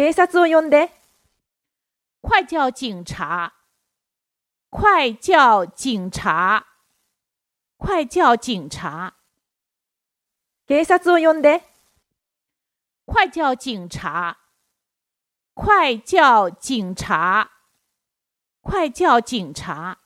警察を呼んで。快叫警察！快叫警察！快叫警察！警察を呼んで。快叫警察！快叫警察！快叫警察！